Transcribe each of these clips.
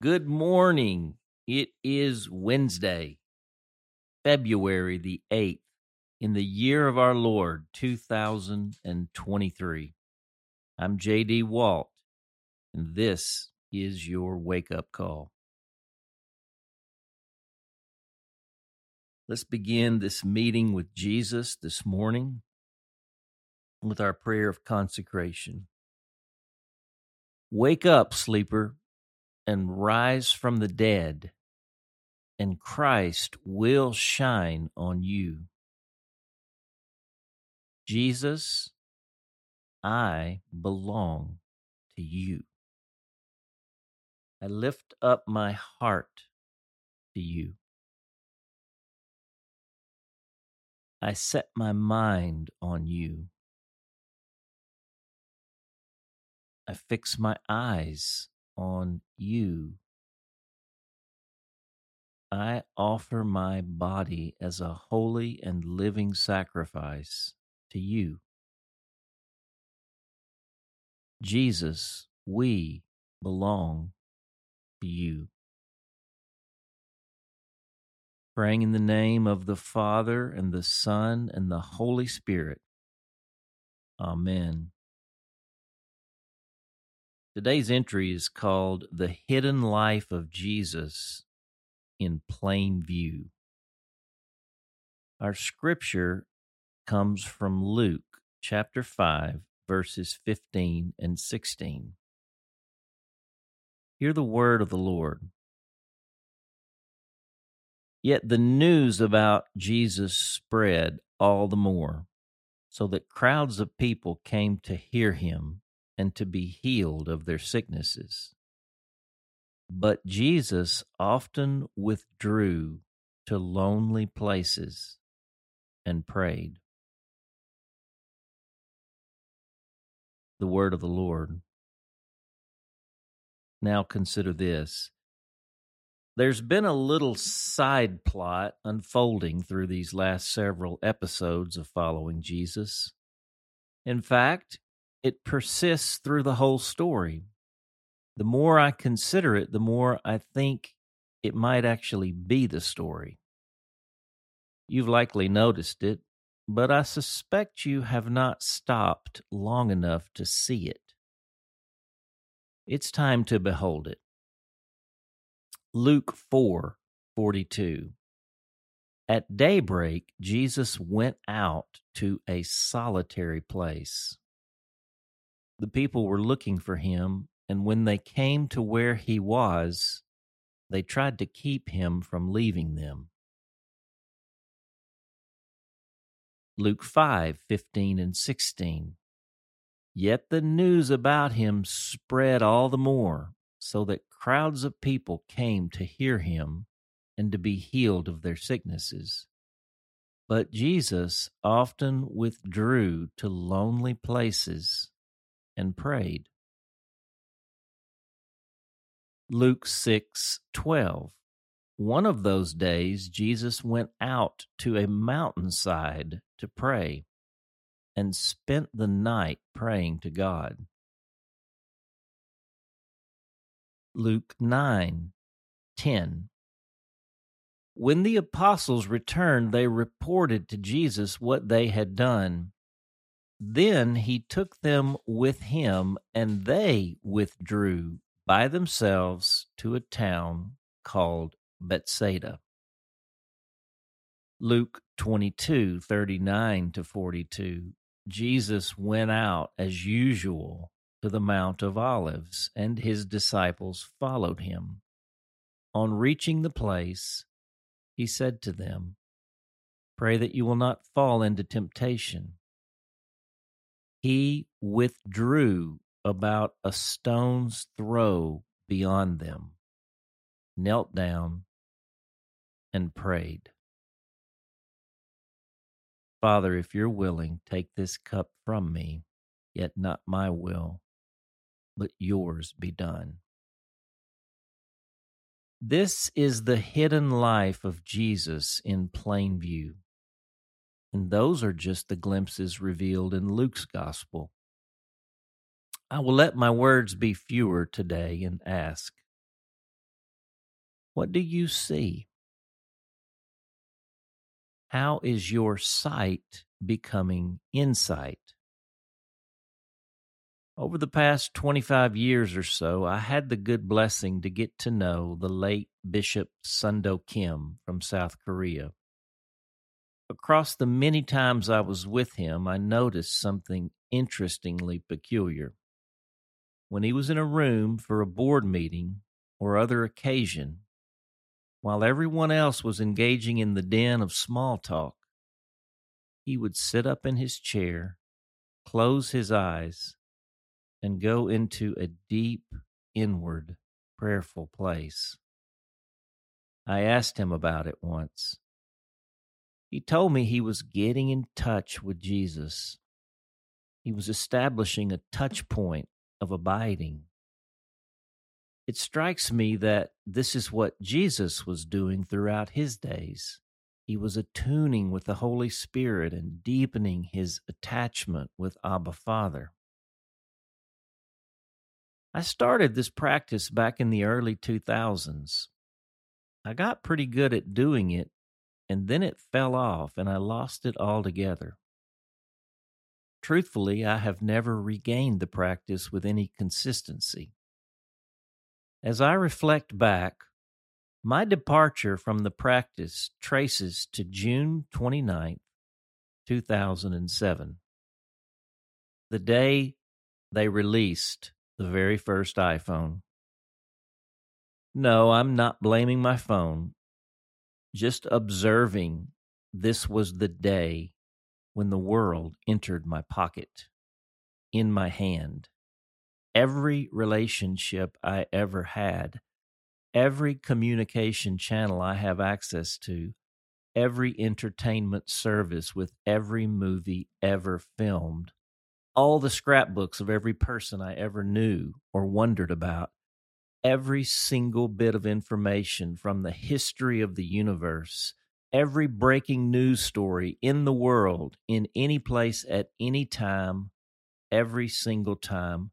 Good morning. It is Wednesday, February the 8th, in the year of our Lord, 2023. I'm JD Walt, and this is your wake up call. Let's begin this meeting with Jesus this morning with our prayer of consecration. Wake up, sleeper and rise from the dead, and Christ will shine on you. Jesus, I belong to you. I lift up my heart to you. I set my mind on you. I fix my eyes on you. I offer my body as a holy and living sacrifice to you. Jesus, we belong to you. Praying in the name of the Father and the Son and the Holy Spirit. Amen. Today's entry is called The Hidden Life of Jesus in Plain View. Our scripture comes from Luke chapter 5, verses 15 and 16. Hear the word of the Lord. Yet the news about Jesus spread all the more, so that crowds of people came to hear him and to be healed of their sicknesses. But Jesus often withdrew to lonely places and prayed. The word of the Lord. Now consider this. There's been a little side plot unfolding through these last several episodes of following Jesus. In fact, it persists through the whole story. The more I consider it, the more I think it might actually be the story. You've likely noticed it, but I suspect you have not stopped long enough to see it. It's time to behold it. Luke 4 42. At daybreak, Jesus went out to a solitary place the people were looking for him, and when they came to where he was, they tried to keep him from leaving them. Luke 5 15 and 16. Yet the news about him spread all the more, so that crowds of people came to hear him and to be healed of their sicknesses. But Jesus often withdrew to lonely places and prayed. Luke 6:12 One of those days Jesus went out to a mountainside to pray and spent the night praying to God. Luke 9:10 When the apostles returned they reported to Jesus what they had done then he took them with him, and they withdrew by themselves to a town called Bethsaida. Luke 22 39 to 42. Jesus went out as usual to the Mount of Olives, and his disciples followed him. On reaching the place, he said to them, Pray that you will not fall into temptation. He withdrew about a stone's throw beyond them, knelt down, and prayed. Father, if you're willing, take this cup from me, yet not my will, but yours be done. This is the hidden life of Jesus in plain view. And those are just the glimpses revealed in Luke's gospel. I will let my words be fewer today and ask What do you see? How is your sight becoming insight? Over the past 25 years or so, I had the good blessing to get to know the late Bishop Sundo Kim from South Korea. Across the many times I was with him, I noticed something interestingly peculiar. When he was in a room for a board meeting or other occasion, while everyone else was engaging in the din of small talk, he would sit up in his chair, close his eyes, and go into a deep, inward, prayerful place. I asked him about it once. He told me he was getting in touch with Jesus. He was establishing a touch point of abiding. It strikes me that this is what Jesus was doing throughout his days. He was attuning with the Holy Spirit and deepening his attachment with Abba Father. I started this practice back in the early 2000s. I got pretty good at doing it, and then it fell off and I lost it altogether. Truthfully, I have never regained the practice with any consistency. As I reflect back, my departure from the practice traces to June 29th, 2007, the day they released the very first iPhone. No, I'm not blaming my phone, just observing this was the day when the world entered my pocket, in my hand. Every relationship I ever had, every communication channel I have access to, every entertainment service with every movie ever filmed all the scrapbooks of every person I ever knew or wondered about, every single bit of information from the history of the universe, every breaking news story in the world, in any place, at any time, every single time,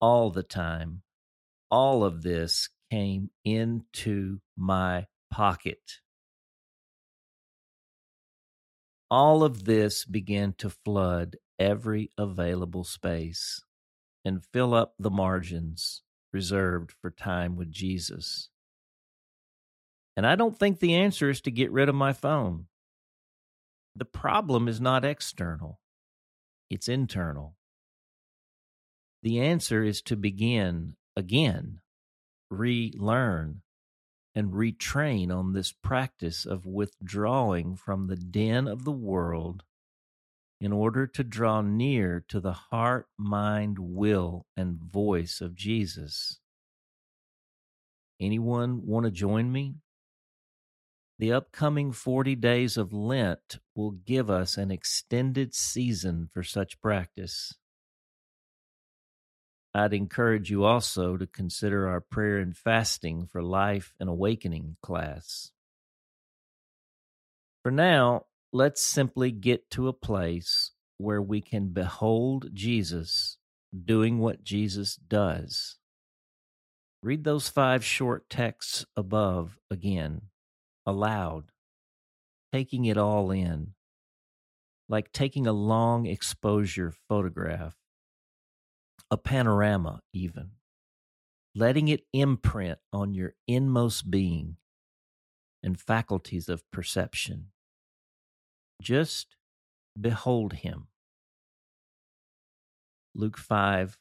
all the time, all of this came into my pocket. All of this began to flood every available space and fill up the margins reserved for time with Jesus. And I don't think the answer is to get rid of my phone. The problem is not external, it's internal. The answer is to begin again, relearn, and retrain on this practice of withdrawing from the den of the world in order to draw near to the heart, mind, will, and voice of Jesus. Anyone want to join me? The upcoming 40 days of Lent will give us an extended season for such practice. I'd encourage you also to consider our prayer and fasting for life and awakening class. For now, let's simply get to a place where we can behold Jesus doing what Jesus does. Read those five short texts above again, aloud, taking it all in, like taking a long exposure photograph, a panorama, even, letting it imprint on your inmost being and faculties of perception. Just behold him. Luke 5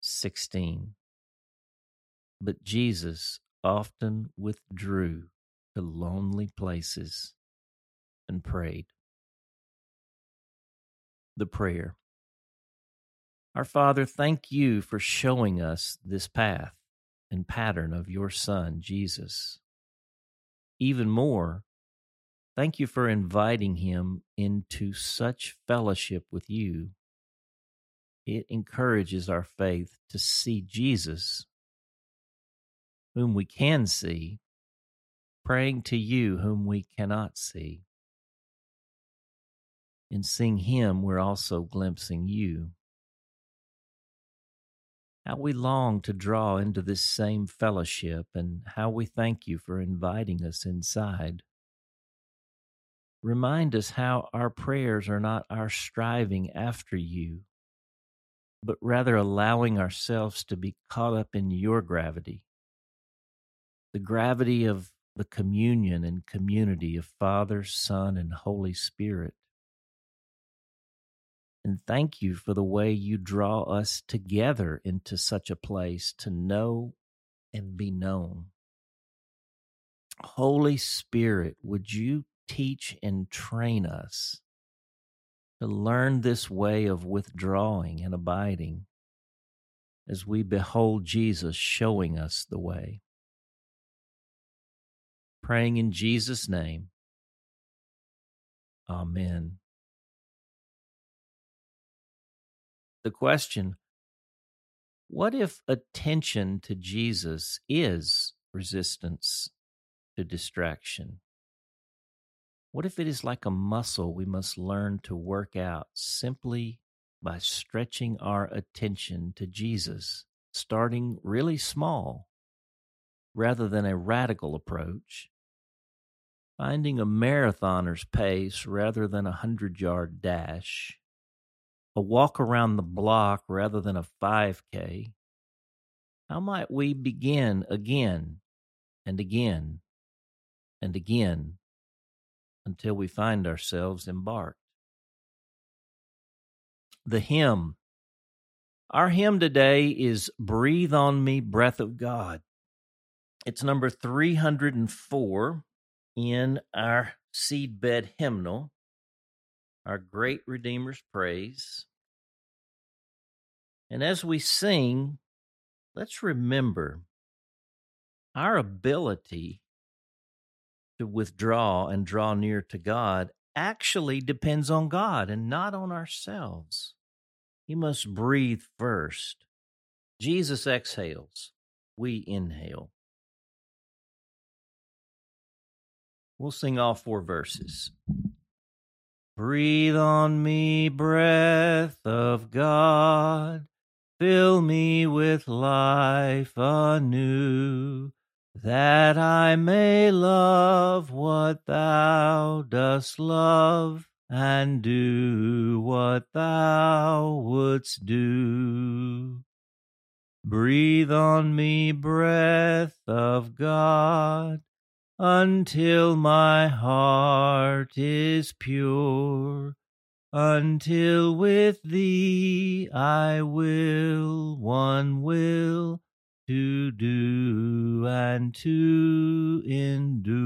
16. But Jesus often withdrew to lonely places and prayed. The prayer. Our Father, thank you for showing us this path and pattern of your Son, Jesus. Even more, Thank you for inviting him into such fellowship with you. It encourages our faith to see Jesus, whom we can see, praying to you, whom we cannot see. In seeing him, we're also glimpsing you. how we long to draw into this same fellowship, and how we thank you for inviting us inside. Remind us how our prayers are not our striving after you, but rather allowing ourselves to be caught up in your gravity, the gravity of the communion and community of Father, Son, and Holy Spirit. And thank you for the way you draw us together into such a place to know and be known. Holy Spirit, would you teach and train us to learn this way of withdrawing and abiding as we behold Jesus showing us the way? Praying in Jesus' name. Amen. the question what if attention to Jesus is resistance to distraction? What if it is like a muscle we must learn to work out simply by stretching our attention to Jesus, starting really small rather than a radical approach, finding a marathoner's pace rather than a hundred yard dash, a walk around the block rather than a 5K? How might we begin again and again and again until we find ourselves embarked? The hymn. Our hymn today is Breathe on Me, Breath of God. It's number 304 in our seedbed hymnal our great Redeemer's praise. And as we sing, let's remember our ability to withdraw and draw near to God actually depends on God and not on ourselves. He must breathe first. Jesus exhales, we inhale. We'll sing all four verses. Breathe on me, breath of God. Fill me with life anew, that I may love what thou dost love, and do what thou wouldst do. Breathe on me, breath of God until my heart is pure, until with thee I will one will to do and to endure.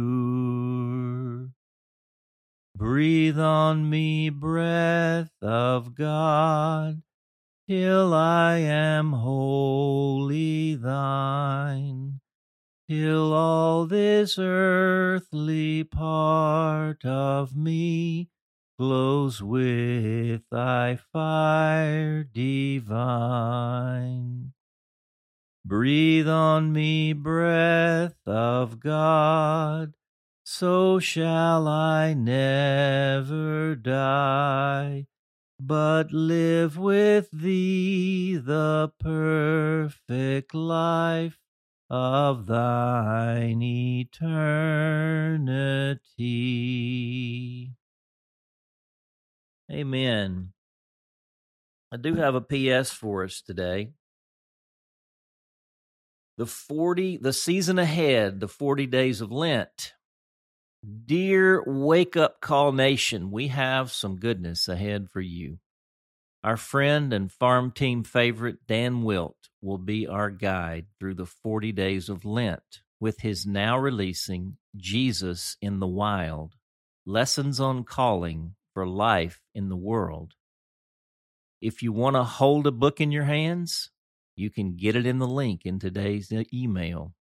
Breathe on me, breath of God, till I am wholly thine till all this earthly part of me glows with thy fire divine. Breathe on me, breath of God, so shall I never die, but live with thee the perfect life of thine eternity. Amen. I do have a PS for us today. The 40, the season ahead, the 40 days of Lent. Dear Wake Up Call Nation, we have some goodness ahead for you. Our friend and farm team favorite Dan Wilt will be our guide through the 40 days of Lent with his now releasing Jesus in the Wild Lessons on Calling for Life in the World. If you want to hold a book in your hands, you can get it in the link in today's uh, email.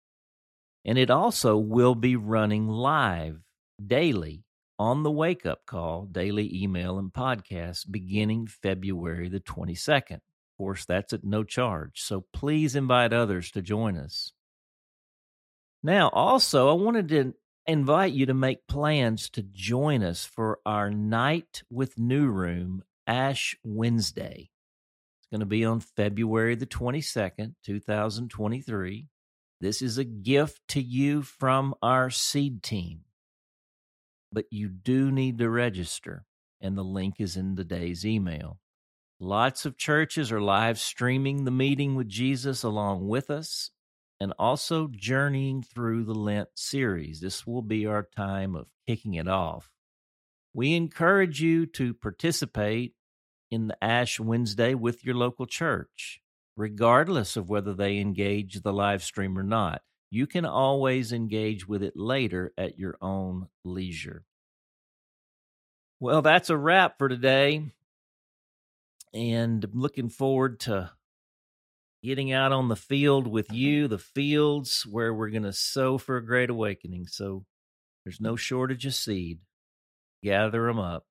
And it also will be running live daily on the wake up call, daily email and podcast beginning February the 22nd. Of course, that's at no charge. So please invite others to join us. Now, also, I wanted to invite you to make plans to join us for our Night with New Room Ash Wednesday. It's going to be on February the 22nd, 2023. This is a gift to you from our seed team. But you do need to register, and the link is in today's email. Lots of churches are live streaming the meeting with Jesus along with us and also journeying through the Lent series. This will be our time of kicking it off. We encourage you to participate in the Ash Wednesday with your local church, regardless of whether they engage the live stream or not. You can always engage with it later at your own leisure. Well, that's a wrap for today and looking forward to getting out on the field with you, the fields where we're going to sow for a great awakening. So there's no shortage of seed. Gather them up.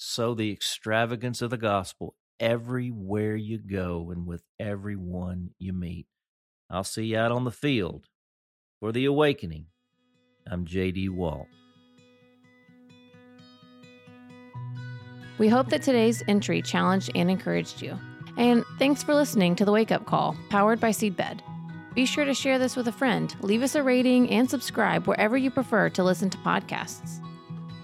Sow the extravagance of the gospel everywhere you go and with everyone you meet. I'll see you out on the field for the awakening. I'm JD Walt. We hope that today's entry challenged and encouraged you. And thanks for listening to the Wake Up Call, powered by Seedbed. Be sure to share this with a friend, leave us a rating, and subscribe wherever you prefer to listen to podcasts.